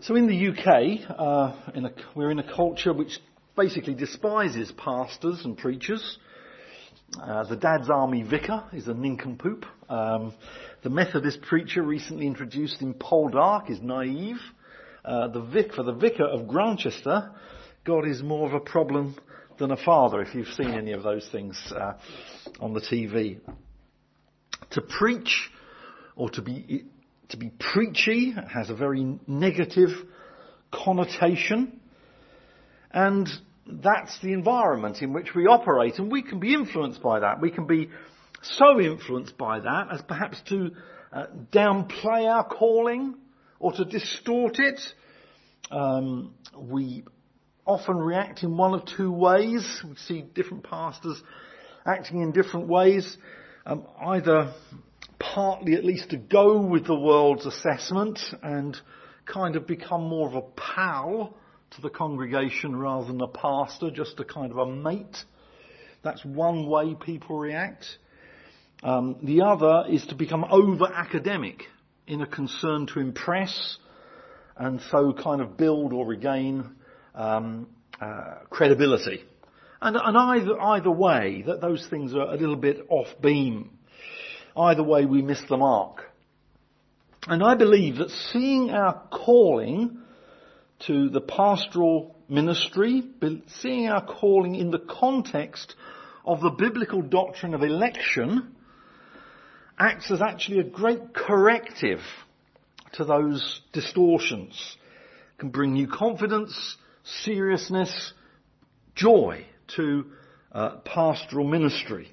So in the UK, uh, in a, we're in a culture which basically despises pastors and preachers. Uh, the Dad's Army Vicar is a nincompoop. Um, the Methodist preacher recently introduced in Poldark is naive. Uh, the vic for the Vicar of Grantchester, God is more of a problem than a father. If you've seen any of those things uh, on the TV, to preach or to be to be preachy has a very negative connotation. And that's the environment in which we operate and we can be influenced by that. We can be so influenced by that as perhaps to uh, downplay our calling or to distort it. Um, we often react in one of two ways. We see different pastors acting in different ways. Um, either partly at least to go with the world's assessment and kind of become more of a pal to the congregation rather than a pastor, just a kind of a mate. That's one way people react. Um, the other is to become over academic in a concern to impress and so kind of build or regain um, uh, credibility. And, and either, either way, that those things are a little bit off beam Either way, we miss the mark. And I believe that seeing our calling to the pastoral ministry, seeing our calling in the context of the biblical doctrine of election, acts as actually a great corrective to those distortions. It can bring new confidence, seriousness, joy to uh, pastoral ministry.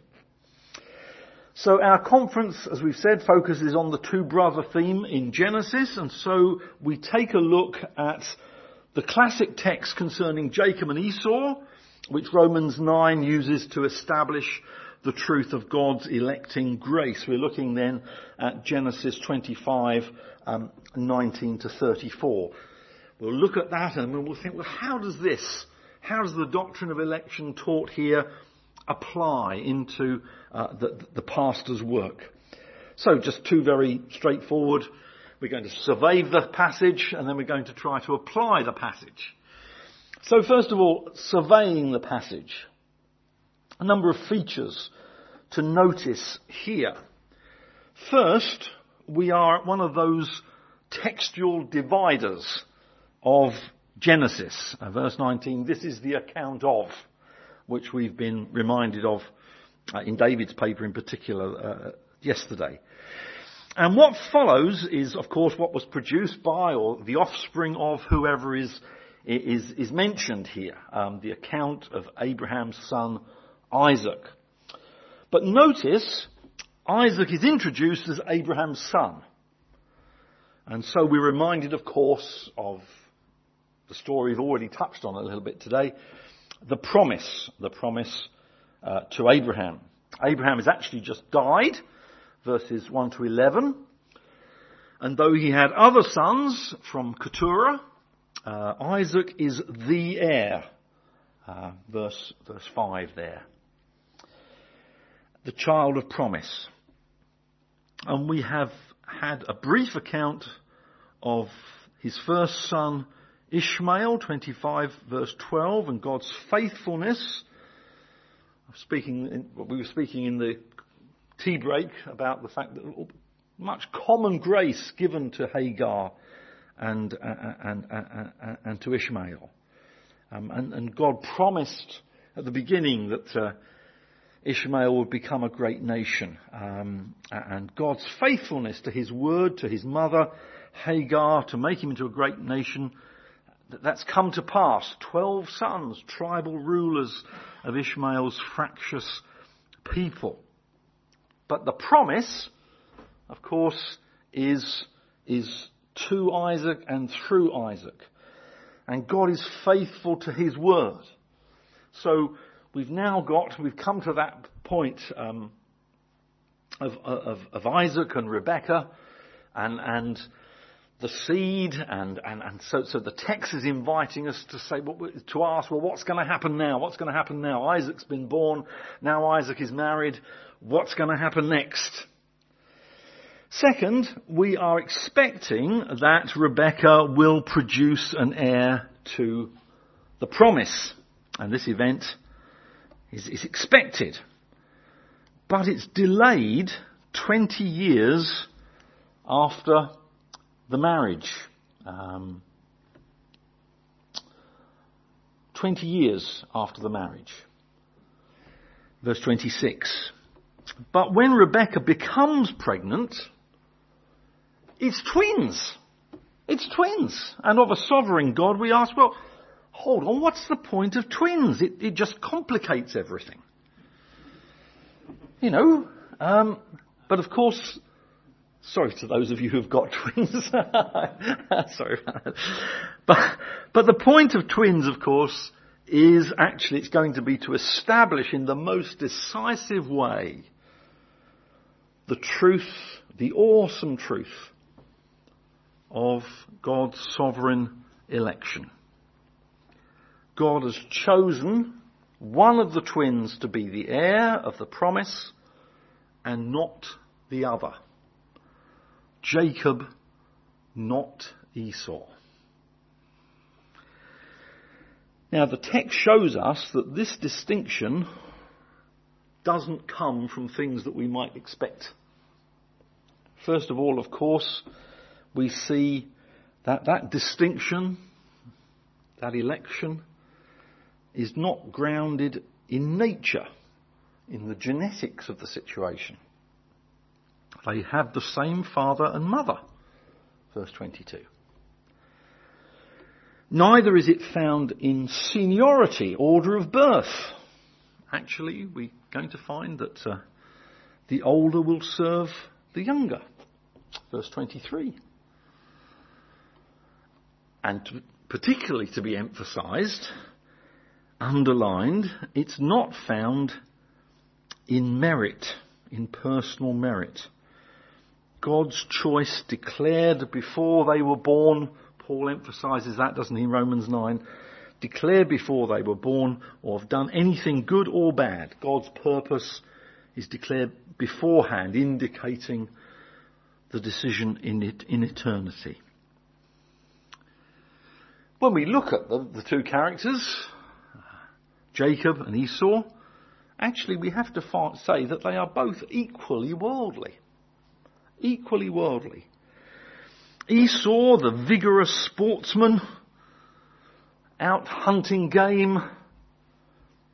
So our conference, as we've said, focuses on the two brother theme in Genesis, and so we take a look at the classic text concerning Jacob and Esau, which Romans 9 uses to establish the truth of God's electing grace. We're looking then at Genesis 25, um, 19 to 34. We'll look at that and we'll think, well, how does this, how does the doctrine of election taught here apply into uh, the, the pastor's work. So just two very straightforward. We're going to survey the passage and then we're going to try to apply the passage. So first of all, surveying the passage. A number of features to notice here. First, we are one of those textual dividers of Genesis. Uh, verse 19, this is the account of which we've been reminded of uh, in David's paper in particular uh, yesterday. And what follows is, of course, what was produced by or the offspring of whoever is is, is mentioned here, um, the account of Abraham's son Isaac. But notice, Isaac is introduced as Abraham's son. And so we're reminded, of course, of the story we've already touched on a little bit today, the promise, the promise uh, to Abraham. Abraham has actually just died, verses 1 to 11. And though he had other sons from Keturah, uh, Isaac is the heir. Uh, verse, verse 5 there. The child of promise. And we have had a brief account of his first son, Ishmael 25 verse 12 and God's faithfulness. Speaking, in, we were speaking in the tea break about the fact that much common grace given to Hagar and, and, and, and to Ishmael. Um, and, and, God promised at the beginning that uh, Ishmael would become a great nation. Um, and God's faithfulness to his word, to his mother, Hagar, to make him into a great nation, that's come to pass. Twelve sons, tribal rulers of Ishmael's fractious people. But the promise, of course, is, is to Isaac and through Isaac. And God is faithful to His word. So we've now got, we've come to that point um, of, of, of Isaac and Rebecca and, and the seed, and, and, and so, so the text is inviting us to say, to ask, well, what's going to happen now? What's going to happen now? Isaac's been born, now Isaac is married, what's going to happen next? Second, we are expecting that Rebecca will produce an heir to the promise. And this event is, is expected. But it's delayed 20 years after the marriage. Um, 20 years after the marriage. Verse 26. But when Rebecca becomes pregnant, it's twins. It's twins. And of a sovereign God we ask, well, hold on, what's the point of twins? It, it just complicates everything. You know, um, but of course, sorry to those of you who've got twins. sorry about But, but the point of twins, of course, is actually it's going to be to establish in the most decisive way the truth, the awesome truth of God's sovereign election. God has chosen one of the twins to be the heir of the promise and not the other. Jacob, not Esau. Now the text shows us that this distinction doesn't come from things that we might expect. First of all, of course, we see that that distinction, that election, is not grounded in nature, in the genetics of the situation. They have the same father and mother. Verse 22. Neither is it found in seniority, order of birth. Actually, we're going to find that uh, the older will serve the younger. Verse 23 and to, particularly to be emphasized, underlined, it's not found in merit, in personal merit. God's choice declared before they were born, Paul emphasizes that, doesn't he, Romans 9, declared before they were born or have done anything good or bad. God's purpose is declared beforehand, indicating the decision in, it, in eternity. When we look at the, the two characters, Jacob and Esau, actually we have to say that they are both equally worldly. Equally worldly. Esau, the vigorous sportsman, out hunting game,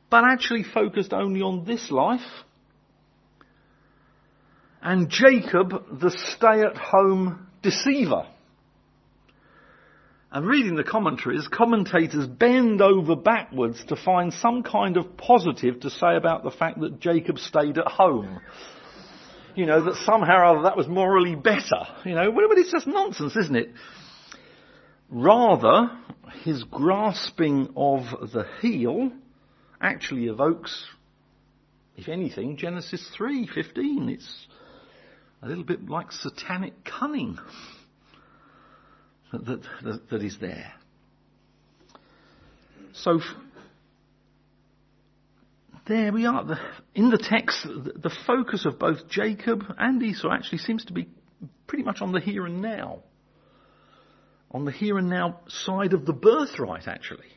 but actually focused only on this life. And Jacob, the stay at home deceiver and reading the commentaries, commentators bend over backwards to find some kind of positive to say about the fact that Jacob stayed at home. You know, that somehow or other that was morally better. You know, but it's just nonsense, isn't it? Rather, his grasping of the heel actually evokes, if anything, Genesis 3:15. It's a little bit like satanic cunning that, that, that is there. So, there we are. In the text, the, the focus of both Jacob and Esau actually seems to be pretty much on the here and now. On the here and now side of the birthright, actually.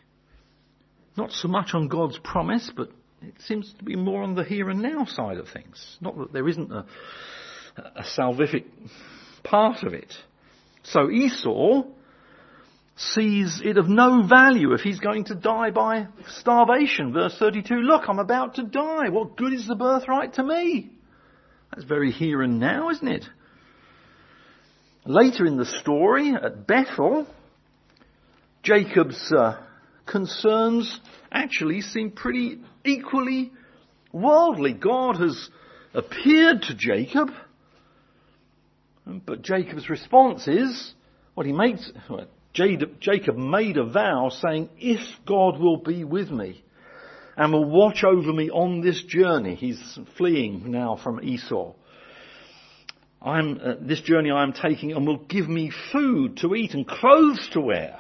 Not so much on God's promise, but it seems to be more on the here and now side of things. Not that there isn't a, a salvific part of it. So Esau sees it of no value if he's going to die by starvation. Verse 32, look, I'm about to die. What good is the birthright to me? That's very here and now, isn't it? Later in the story, at Bethel, Jacob's uh, concerns actually seem pretty equally worldly. God has appeared to Jacob but Jacob's response is, what he makes, Jacob made a vow saying, if God will be with me and will watch over me on this journey, he's fleeing now from Esau. I'm, uh, this journey I am taking and will give me food to eat and clothes to wear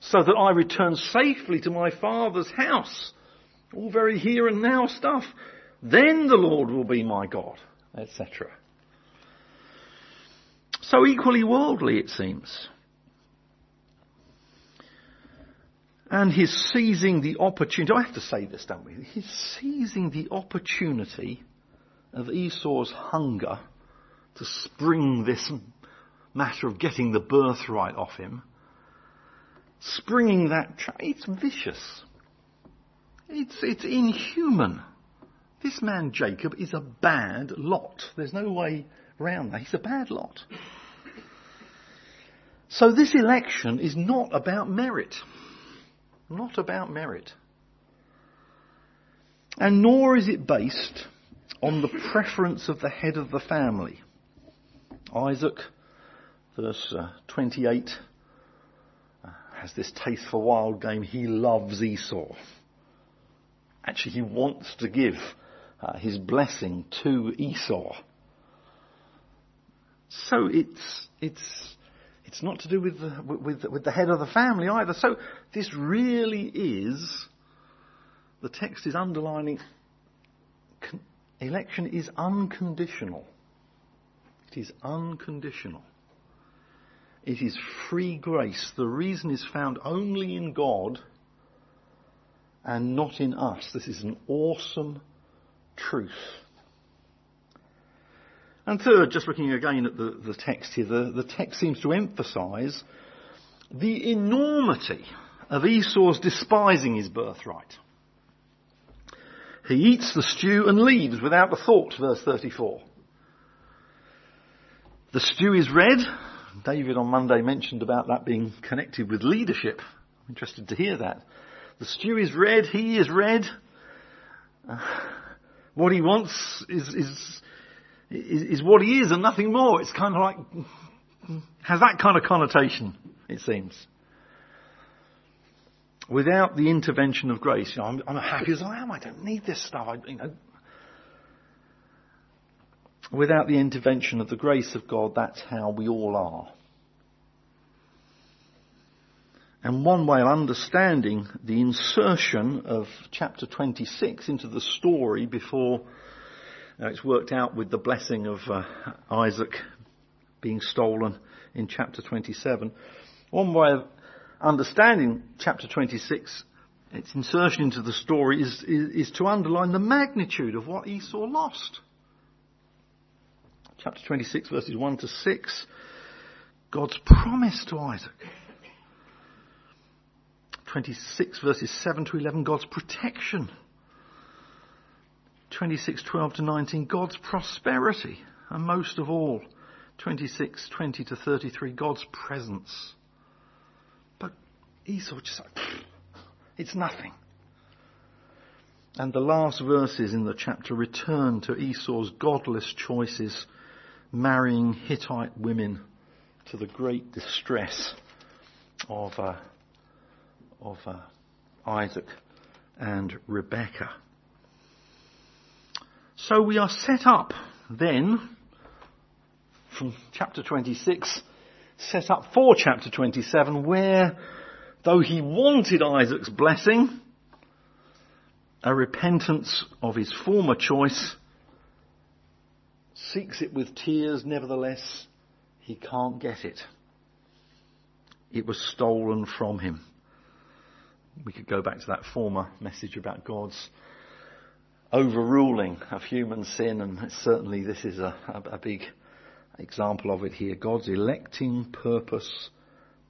so that I return safely to my father's house. All very here and now stuff. Then the Lord will be my God, etc. So equally worldly, it seems. And he's seizing the opportunity. I have to say this, don't we? He's seizing the opportunity of Esau's hunger to spring this matter of getting the birthright off him. Springing that, tra- it's vicious. It's, it's inhuman. This man Jacob is a bad lot. There's no way around that. He's a bad lot. So this election is not about merit not about merit. And nor is it based on the preference of the head of the family. Isaac, verse uh, 28, uh, has this taste for wild game. He loves Esau. Actually, he wants to give uh, his blessing to Esau. So it's, it's it's not to do with the, with, with the head of the family either. So this really is, the text is underlining, con, election is unconditional. It is unconditional. It is free grace. The reason is found only in God and not in us. This is an awesome truth. And third, just looking again at the, the text here, the, the text seems to emphasize the enormity of Esau's despising his birthright. He eats the stew and leaves without a thought, verse 34. The stew is red. David on Monday mentioned about that being connected with leadership. I'm interested to hear that. The stew is red, he is red. Uh, what he wants is, is is, is what he is and nothing more. It's kind of like, has that kind of connotation, it seems. Without the intervention of grace, you know, I'm, I'm happy as I am. I don't need this stuff. I, you know, without the intervention of the grace of God, that's how we all are. And one way of understanding the insertion of chapter 26 into the story before now it's worked out with the blessing of uh, Isaac being stolen in chapter 27. One way of understanding chapter 26, its insertion into the story, is, is, is to underline the magnitude of what Esau lost. Chapter 26 verses 1 to 6, God's promise to Isaac. 26 verses 7 to 11, God's protection 26, 12 to 19, God's prosperity. And most of all, 26, 20 to 33, God's presence. But Esau just it's nothing. And the last verses in the chapter return to Esau's godless choices, marrying Hittite women to the great distress of, uh, of uh, Isaac and Rebekah. So we are set up then from chapter 26, set up for chapter 27 where though he wanted Isaac's blessing, a repentance of his former choice, seeks it with tears, nevertheless, he can't get it. It was stolen from him. We could go back to that former message about God's overruling of human sin, and certainly this is a, a, a big example of it here. God's electing purpose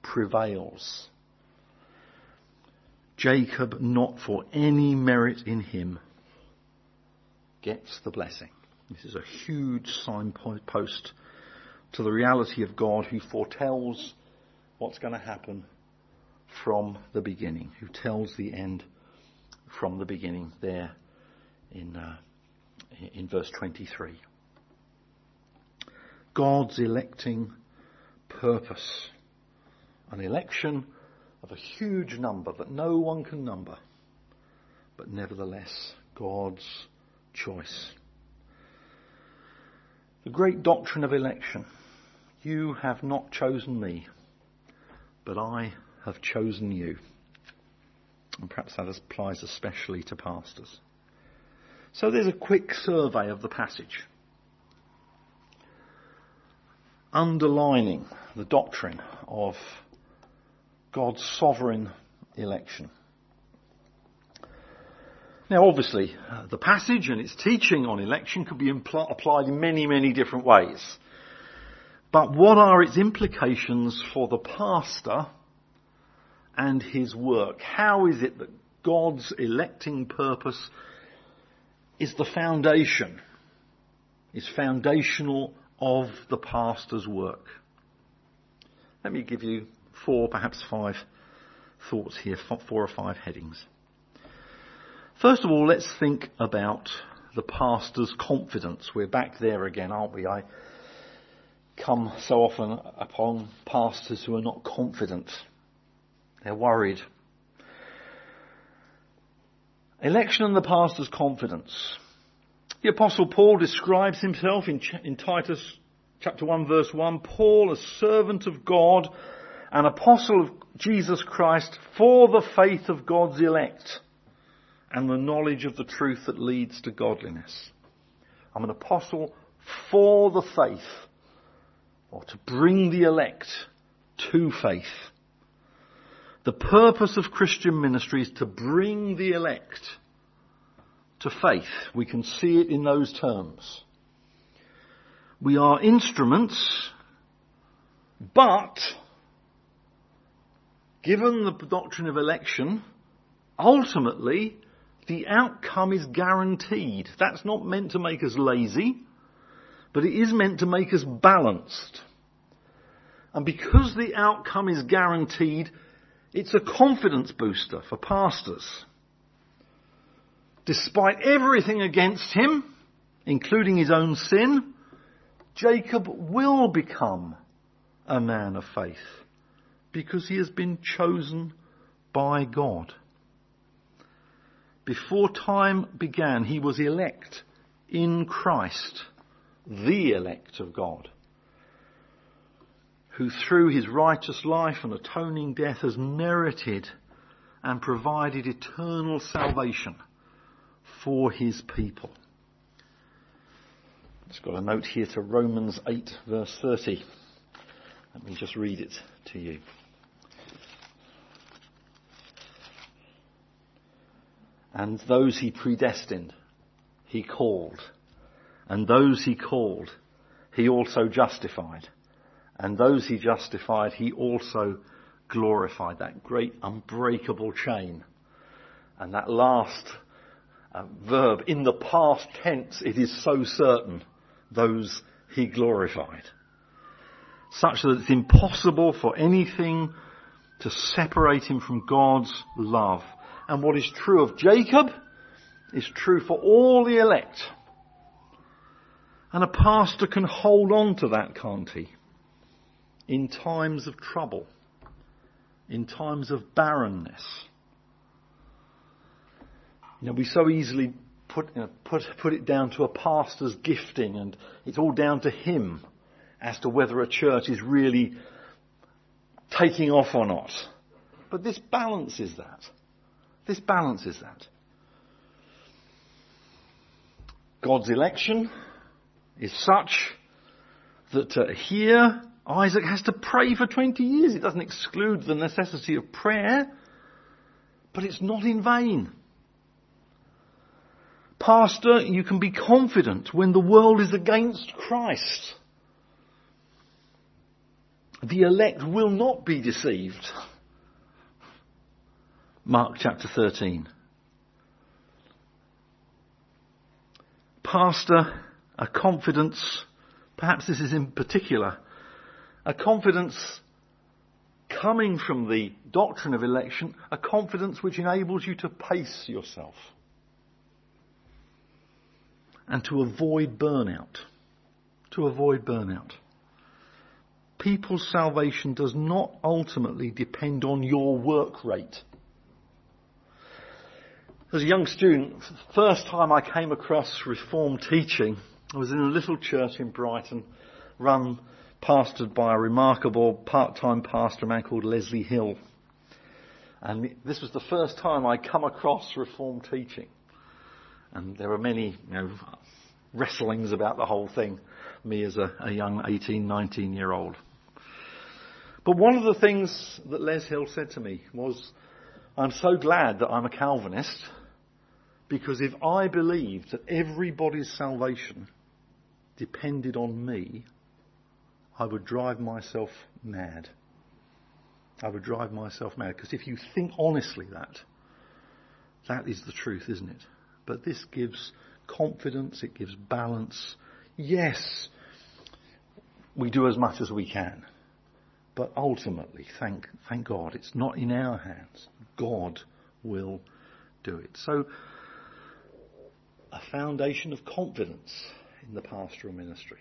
prevails. Jacob, not for any merit in him, gets the blessing. This is a huge signpost to the reality of God who foretells what's going to happen from the beginning, who tells the end from the beginning there in, uh, in verse 23. God's electing purpose. An election of a huge number that no one can number, but nevertheless God's choice. The great doctrine of election. You have not chosen me, but I have chosen you. And perhaps that applies especially to pastors. So there's a quick survey of the passage. underlining the doctrine of God's sovereign election. Now obviously, uh, the passage and its teaching on election could be impl- applied in many, many different ways. But what are its implications for the pastor and his work? How is it that God's electing purpose is the foundation, is foundational of the pastor's work? Let me give you four, perhaps five thoughts here, four or five headings. First of all, let's think about the pastor's confidence. We're back there again, aren't we? I come so often upon pastors who are not confident. They're worried. Election and the pastor's confidence. The apostle Paul describes himself in, in Titus chapter 1 verse 1, Paul, a servant of God, an apostle of Jesus Christ for the faith of God's elect and the knowledge of the truth that leads to godliness. I'm an apostle for the faith, or to bring the elect to faith. The purpose of Christian ministry is to bring the elect to faith. We can see it in those terms. We are instruments, but given the doctrine of election, ultimately the outcome is guaranteed. That's not meant to make us lazy, but it is meant to make us balanced. And because the outcome is guaranteed, it's a confidence booster for pastors. Despite everything against him, including his own sin, Jacob will become a man of faith because he has been chosen by God. Before time began, he was elect in Christ, the elect of God, who through his righteous life and atoning death has merited and provided eternal salvation for his people. It's got a note here to Romans 8 verse 30. Let me just read it to you. And those he predestined, he called. And those he called, he also justified. And those he justified, he also glorified. That great unbreakable chain. And that last uh, verb, in the past tense, it is so certain. Those he glorified. Such that it's impossible for anything to separate him from God's love and what is true of Jacob is true for all the elect. And a pastor can hold on to that, can't he? In times of trouble, in times of barrenness. You know, we so easily put, you know, put, put it down to a pastor's gifting and it's all down to him as to whether a church is really taking off or not. But this balances that. This balances that. God's election is such that uh, here Isaac has to pray for 20 years. It doesn't exclude the necessity of prayer, but it's not in vain. Pastor, you can be confident when the world is against Christ. The elect will not be deceived. Mark chapter 13. Pastor, a confidence, perhaps this is in particular, a confidence coming from the doctrine of election, a confidence which enables you to pace yourself and to avoid burnout. To avoid burnout. People's salvation does not ultimately depend on your work rate. As a young student, the first time I came across Reformed teaching, I was in a little church in Brighton, run, pastored by a remarkable part-time pastor, a man called Leslie Hill. And this was the first time I come across Reformed teaching. And there were many, you know, wrestlings about the whole thing. me as a, a young 18, 19 year old. But one of the things that Les Hill said to me was, I'm so glad that I'm a Calvinist because if I believed that everybody's salvation depended on me, I would drive myself mad. I would drive myself mad because if you think honestly that, that is the truth, isn't it? But this gives confidence, it gives balance. Yes, we do as much as we can. But ultimately, thank, thank God, it's not in our hands. God will do it. So, a foundation of confidence in the pastoral ministry.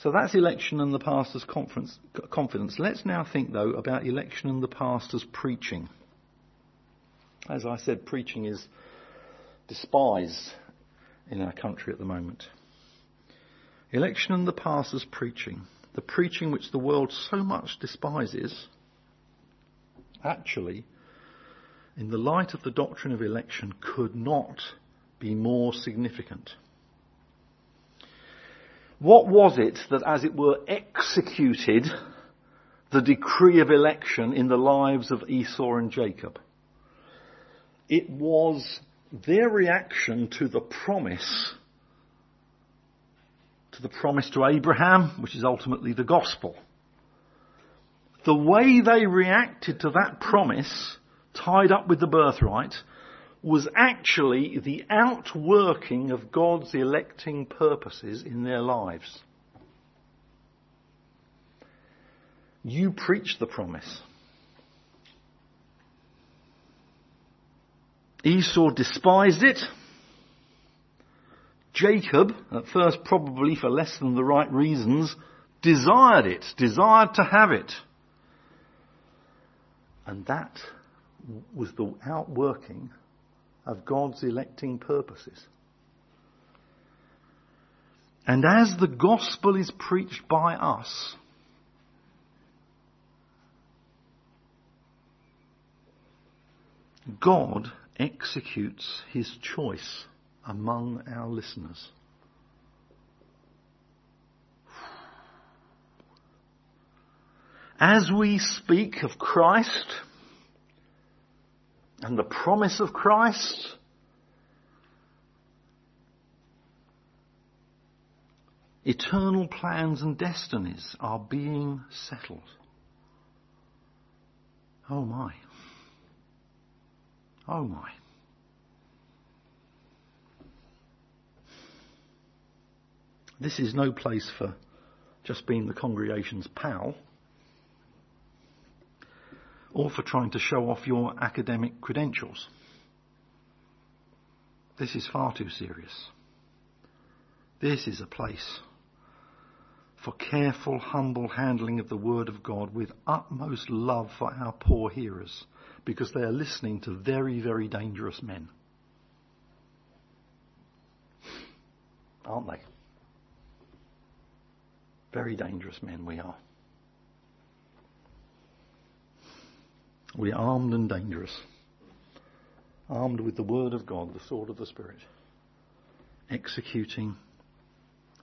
So that's election and the pastor's confidence. Let's now think, though, about election and the pastor's preaching. As I said, preaching is despised in our country at the moment. Election and the pastor's preaching, the preaching which the world so much despises, actually, in the light of the doctrine of election, could not be more significant. What was it that, as it were, executed the decree of election in the lives of Esau and Jacob? It was their reaction to the promise, to the promise to Abraham, which is ultimately the gospel. The way they reacted to that promise, tied up with the birthright, was actually the outworking of God's electing purposes in their lives. You preach the promise. Esau despised it. Jacob, at first probably for less than the right reasons, desired it, desired to have it. And that was the outworking of God's electing purposes. And as the gospel is preached by us, God executes his choice among our listeners. As we speak of Christ and the promise of Christ, eternal plans and destinies are being settled. Oh my. Oh my. This is no place for just being the congregation's pal or for trying to show off your academic credentials. This is far too serious. This is a place for careful, humble handling of the Word of God with utmost love for our poor hearers because they are listening to very, very dangerous men. Aren't they? Very dangerous men we are. We are armed and dangerous. Armed with the Word of God, the sword of the Spirit, executing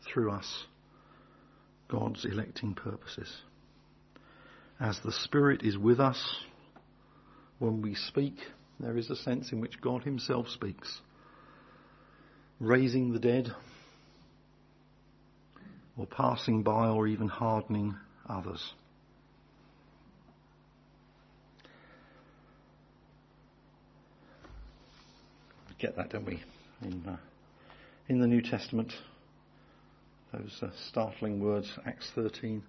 through us God's electing purposes. As the Spirit is with us, when we speak, there is a sense in which God Himself speaks, raising the dead, or passing by, or even hardening others. Get that, don't we? In, uh, in the New Testament, those uh, startling words, Acts 13,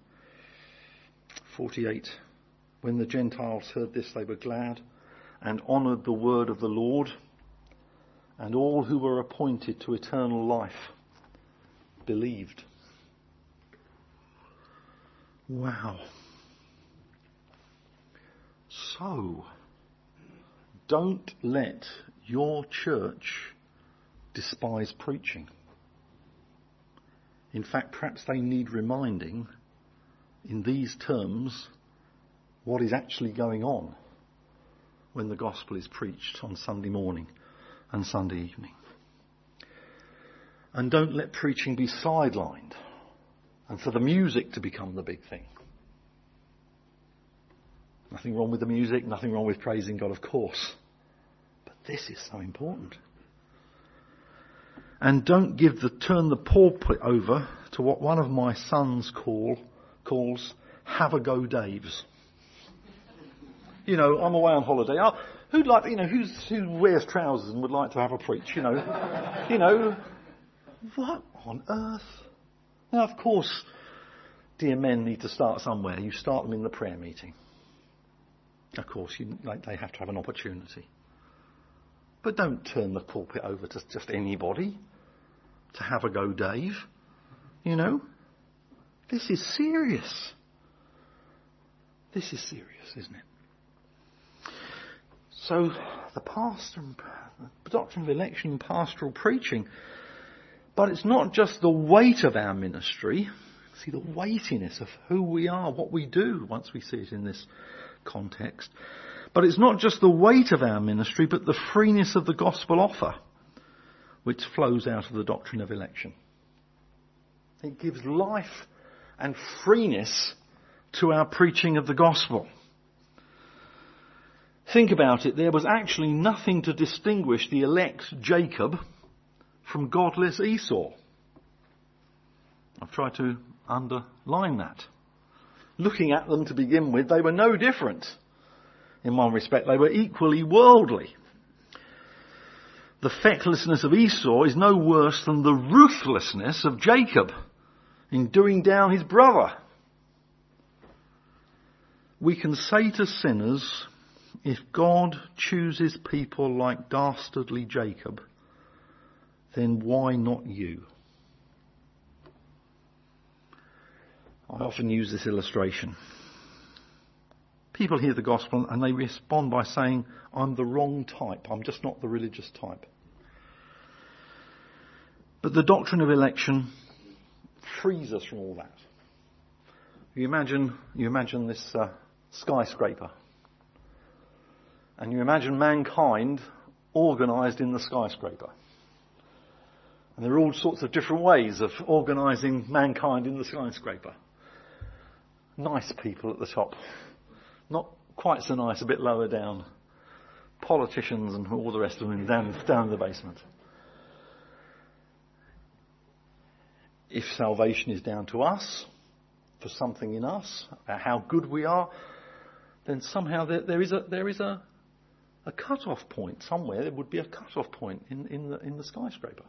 48. When the Gentiles heard this, they were glad and honoured the word of the Lord, and all who were appointed to eternal life believed. Wow. So, don't let your church despise preaching. In fact, perhaps they need reminding in these terms what is actually going on when the gospel is preached on Sunday morning and Sunday evening. And don't let preaching be sidelined and for the music to become the big thing. Nothing wrong with the music, nothing wrong with praising God, of course. This is so important. And don't give the, turn the pulpit over to what one of my sons call, calls have a go Daves. You know, I'm away on holiday. Oh, who'd like, you know, who wears trousers and would like to have a preach, you know? you know, what on earth? Now, of course, dear men need to start somewhere. You start them in the prayer meeting. Of course, you, like, they have to have an opportunity. But don't turn the pulpit over to just anybody to have a go, Dave. You know? This is serious. This is serious, isn't it? So, the pastor, and the doctrine of election pastoral preaching, but it's not just the weight of our ministry, see the weightiness of who we are, what we do, once we see it in this context. But it's not just the weight of our ministry, but the freeness of the gospel offer, which flows out of the doctrine of election. It gives life and freeness to our preaching of the gospel. Think about it, there was actually nothing to distinguish the elect Jacob from godless Esau. I've tried to underline that. Looking at them to begin with, they were no different. In one respect, they were equally worldly. The fecklessness of Esau is no worse than the ruthlessness of Jacob in doing down his brother. We can say to sinners, if God chooses people like dastardly Jacob, then why not you? I often use this illustration. People hear the gospel and they respond by saying, I'm the wrong type. I'm just not the religious type. But the doctrine of election frees us from all that. You imagine, you imagine this uh, skyscraper. And you imagine mankind organized in the skyscraper. And there are all sorts of different ways of organizing mankind in the skyscraper nice people at the top. Not quite so nice, a bit lower down. Politicians and all the rest of them down, down in the basement. If salvation is down to us, for something in us, about how good we are, then somehow there, there is a, there is a, a cut-off point somewhere. There would be a cut-off point in, in, the, in the skyscraper.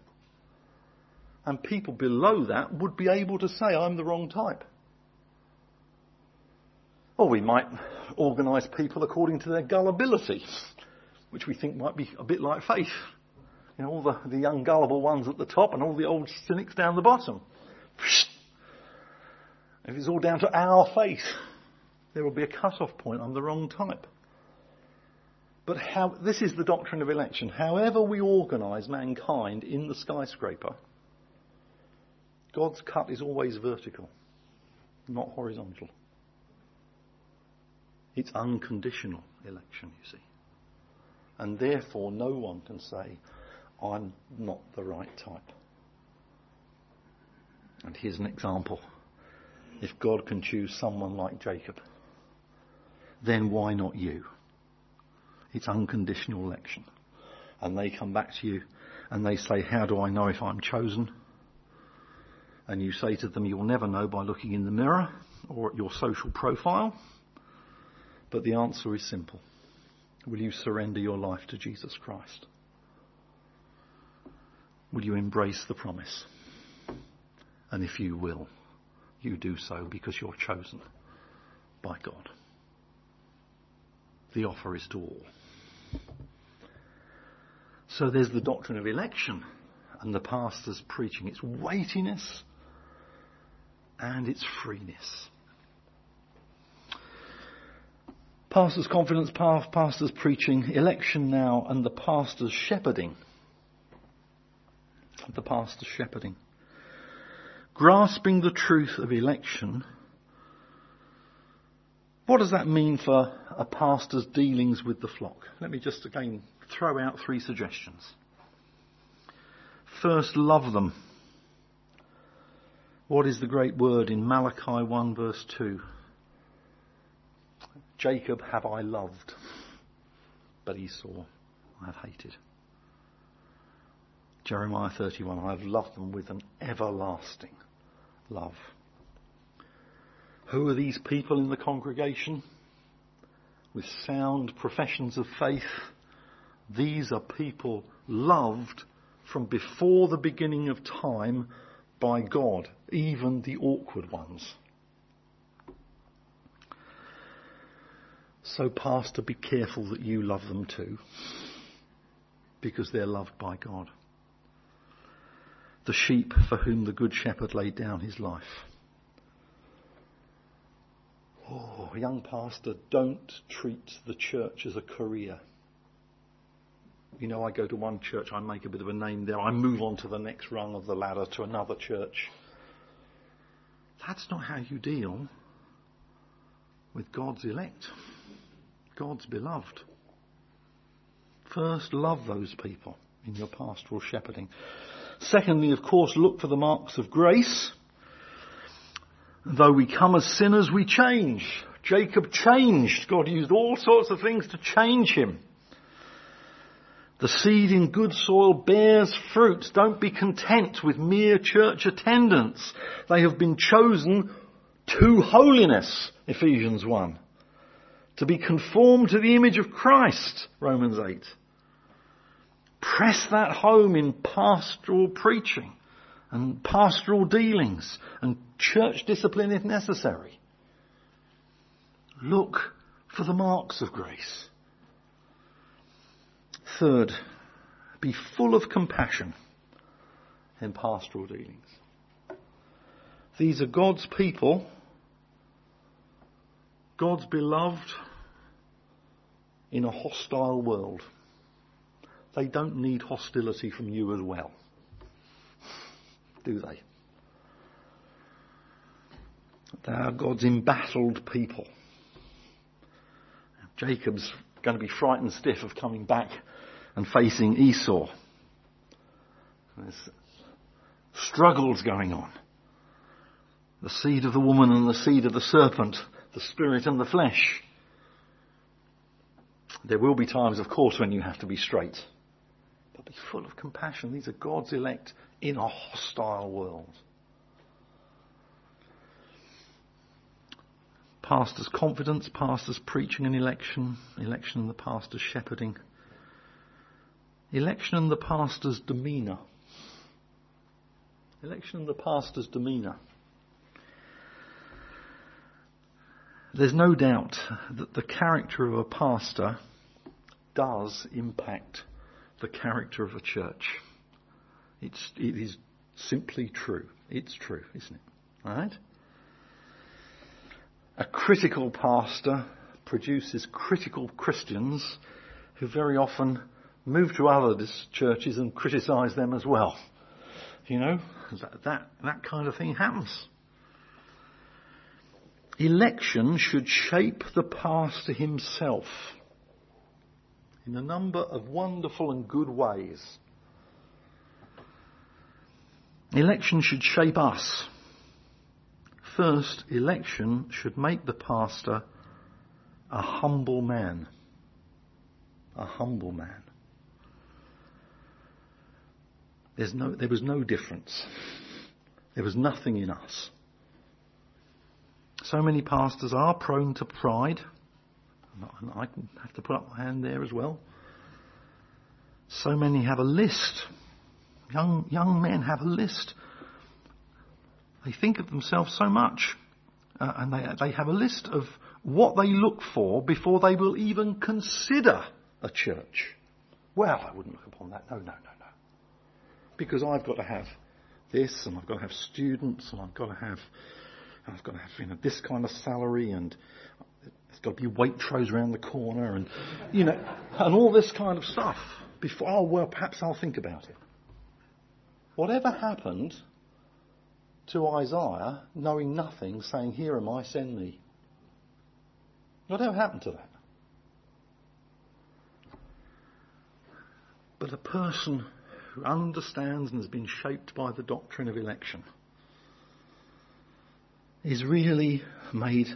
And people below that would be able to say, I'm the wrong type. Or we might organise people according to their gullibility, which we think might be a bit like faith. You know, all the, the young gullible ones at the top and all the old cynics down the bottom. If it's all down to our faith, there will be a cut-off point. I'm the wrong type. But how, this is the doctrine of election. However we organise mankind in the skyscraper, God's cut is always vertical, not horizontal. It's unconditional election, you see. And therefore, no one can say, I'm not the right type. And here's an example. If God can choose someone like Jacob, then why not you? It's unconditional election. And they come back to you and they say, How do I know if I'm chosen? And you say to them, You'll never know by looking in the mirror or at your social profile but the answer is simple. Will you surrender your life to Jesus Christ? Will you embrace the promise? And if you will, you do so because you're chosen by God. The offer is to all. So there's the doctrine of election and the pastor's preaching, its weightiness and its freeness. Pastor's confidence, pastor's preaching, election now, and the pastor's shepherding. The pastor's shepherding. Grasping the truth of election. What does that mean for a pastor's dealings with the flock? Let me just again throw out three suggestions. First, love them. What is the great word in Malachi 1 verse 2? Jacob have I loved, but Esau I have hated. Jeremiah 31, I have loved them with an everlasting love. Who are these people in the congregation? With sound professions of faith. These are people loved from before the beginning of time by God, even the awkward ones. So, Pastor, be careful that you love them too, because they're loved by God. The sheep for whom the Good Shepherd laid down his life. Oh, young pastor, don't treat the church as a career. You know, I go to one church, I make a bit of a name there, I move on to the next rung of the ladder to another church. That's not how you deal with God's elect, God's beloved. First, love those people in your pastoral shepherding. Secondly, of course, look for the marks of grace. Though we come as sinners, we change. Jacob changed. God used all sorts of things to change him. The seed in good soil bears fruit. Don't be content with mere church attendance. They have been chosen to holiness, Ephesians 1. To be conformed to the image of Christ, Romans 8. Press that home in pastoral preaching and pastoral dealings and church discipline if necessary. Look for the marks of grace. Third, be full of compassion in pastoral dealings. These are God's people, God's beloved in a hostile world. They don't need hostility from you as well, do they? They are God's embattled people. Jacob's going to be frightened stiff of coming back and facing Esau. There's struggles going on. The seed of the woman and the seed of the serpent, the spirit and the flesh. There will be times, of course, when you have to be straight. But be full of compassion. These are God's elect in a hostile world. Pastor's confidence, pastor's preaching and election, election and the pastor's shepherding. Election and the pastor's demeanour. Election and the pastor's demeanour. There's no doubt that the character of a pastor does impact the character of a church. It's, it is simply true. It's true, isn't it? Alright? A critical pastor produces critical Christians who very often move to other churches and criticize them as well. You know, that, that, that kind of thing happens. Election should shape the pastor himself in a number of wonderful and good ways. Election should shape us. First, election should make the pastor a humble man. A humble man. No, there was no difference. There was nothing in us. So many pastors are prone to pride. And I have to put up my hand there as well. So many have a list. Young, young men have a list. They think of themselves so much. Uh, and they, they have a list of what they look for before they will even consider a church. Well, I wouldn't look upon that. No, no, no no. because I've got to have this, and I've got to have students, and I've got to have, I've got to have you know this kind of salary, and there's got to be Waitrose around the corner, and you know, and all this kind of stuff. Before, oh well, perhaps I'll think about it. Whatever happened to Isaiah, knowing nothing, saying, "Here am I, send me." Whatever happened to that? But a person who understands and has been shaped by the doctrine of election is really made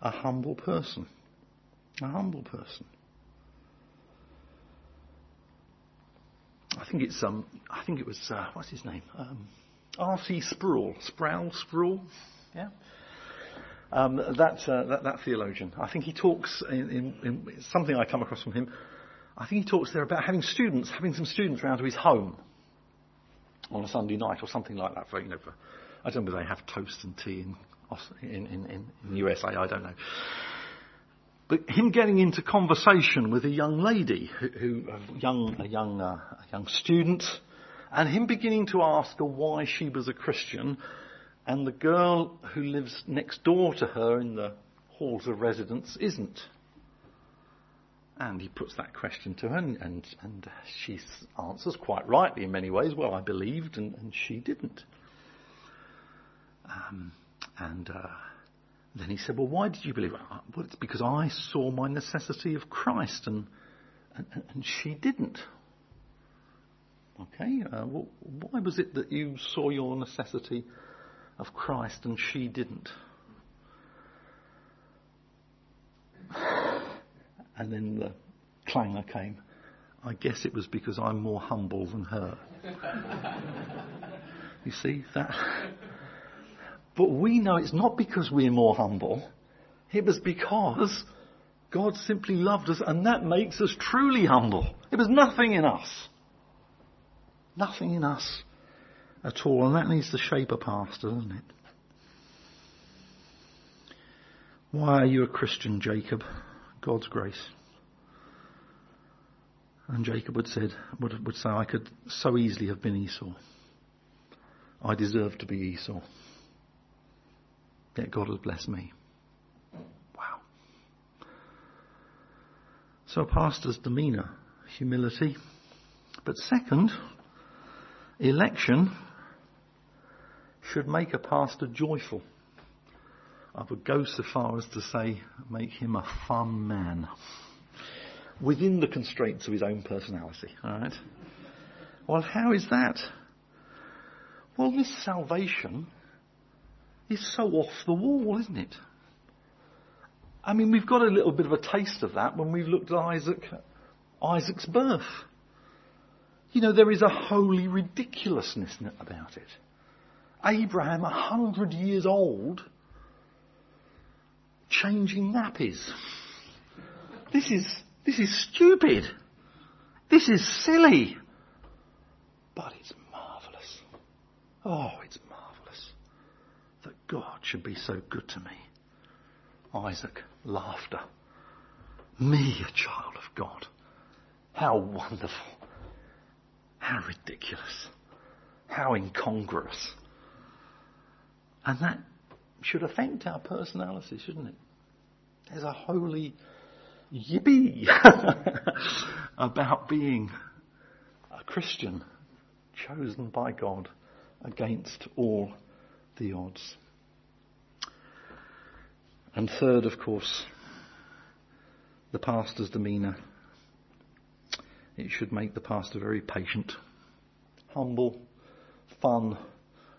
a humble person. A humble person. I think it's um, I think it was uh, what's his name? Um, R.C. Sproul, Sproul, Sproul, yeah. Um, that, uh, that, that theologian. I think he talks in, in, in, something I come across from him. I think he talks there about having students, having some students round to his home on a Sunday night or something like that. For you know, for, I don't know whether they have toast and tea in in, in, in USA. I don't know. But him getting into conversation with a young lady, who, who a young, a young, uh, a young student, and him beginning to ask her why she was a Christian, and the girl who lives next door to her in the halls of residence isn't. And he puts that question to her, and, and, and she answers quite rightly in many ways. Well, I believed, and, and she didn't. Um, and uh, then he said, Well, why did you believe? Well, it's because I saw my necessity of Christ and, and, and she didn't. Okay, uh, well, why was it that you saw your necessity of Christ and she didn't? And then the clanger came. I guess it was because I'm more humble than her. you see that? But we know it's not because we're more humble. It was because God simply loved us and that makes us truly humble. It was nothing in us. Nothing in us at all. And that needs to shape a pastor, doesn't it? Why are you a Christian, Jacob? God's grace. And Jacob would, said, would, would say, I could so easily have been Esau. I deserve to be Esau. Yet God has blessed me. Wow. So a pastor's demeanour, humility. But second, election should make a pastor joyful. I would go so far as to say, make him a fun man. Within the constraints of his own personality, alright? Well, how is that? Well, this salvation is so off the wall, isn't it? I mean, we've got a little bit of a taste of that when we've looked at Isaac, Isaac's birth. You know, there is a holy ridiculousness about it. Abraham, a hundred years old, changing nappies. This is, this is stupid. This is silly. But it's marvellous. Oh, it's God should be so good to me. Isaac, laughter. Me, a child of God. How wonderful. How ridiculous. How incongruous. And that should affect our personality, shouldn't it? There's a holy yippee about being a Christian chosen by God against all the odds. And third, of course, the pastor's demeanour. It should make the pastor very patient, humble, fun,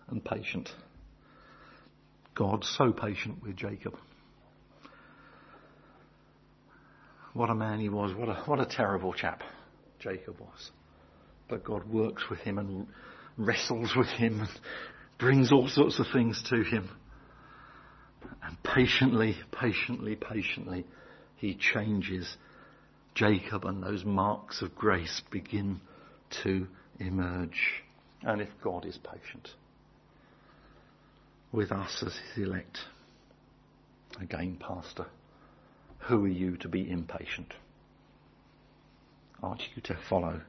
and patient. God so patient with Jacob. What a man he was. What a, what a terrible chap Jacob was. But God works with him and wrestles with him and brings all sorts of things to him. And patiently, patiently, patiently, he changes Jacob and those marks of grace begin to emerge. And if God is patient with us as his elect, again, Pastor, who are you to be impatient? Aren't you to follow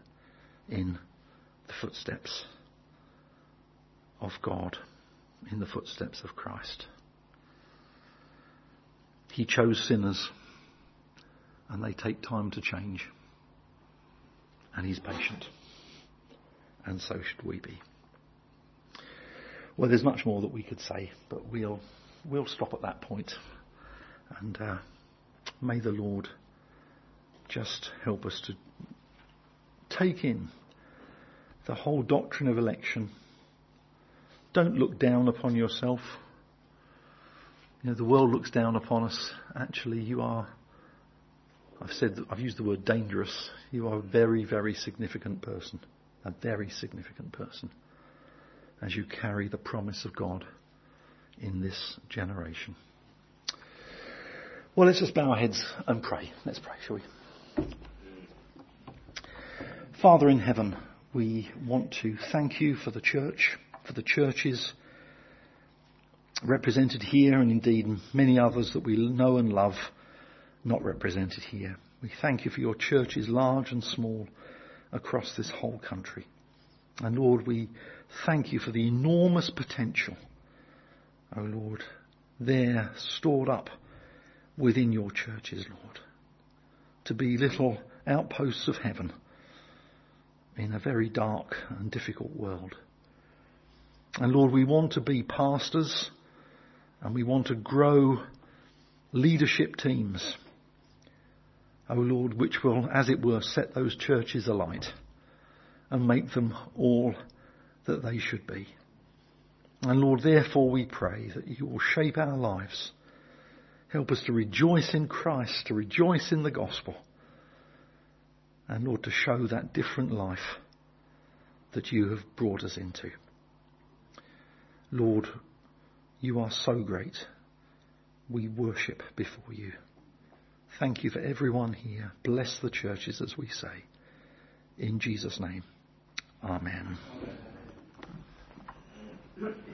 in the footsteps of God, in the footsteps of Christ? He chose sinners and they take time to change. And He's patient. And so should we be. Well, there's much more that we could say, but we'll, we'll stop at that point. And uh, may the Lord just help us to take in the whole doctrine of election. Don't look down upon yourself. You know, the world looks down upon us. Actually, you are, I've said, I've used the word dangerous. You are a very, very significant person. A very significant person. As you carry the promise of God in this generation. Well, let's just bow our heads and pray. Let's pray, shall we? Father in heaven, we want to thank you for the church, for the churches represented here and indeed many others that we know and love not represented here. We thank you for your churches large and small across this whole country. And Lord, we thank you for the enormous potential, oh Lord, there stored up within your churches, Lord, to be little outposts of heaven in a very dark and difficult world. And Lord, we want to be pastors and we want to grow leadership teams. O oh Lord, which will, as it were, set those churches alight and make them all that they should be. And Lord, therefore we pray that you will shape our lives Help us to rejoice in Christ, to rejoice in the gospel. And Lord, to show that different life that you have brought us into. Lord, you are so great. We worship before you. Thank you for everyone here. Bless the churches as we say. In Jesus' name. Amen. Amen.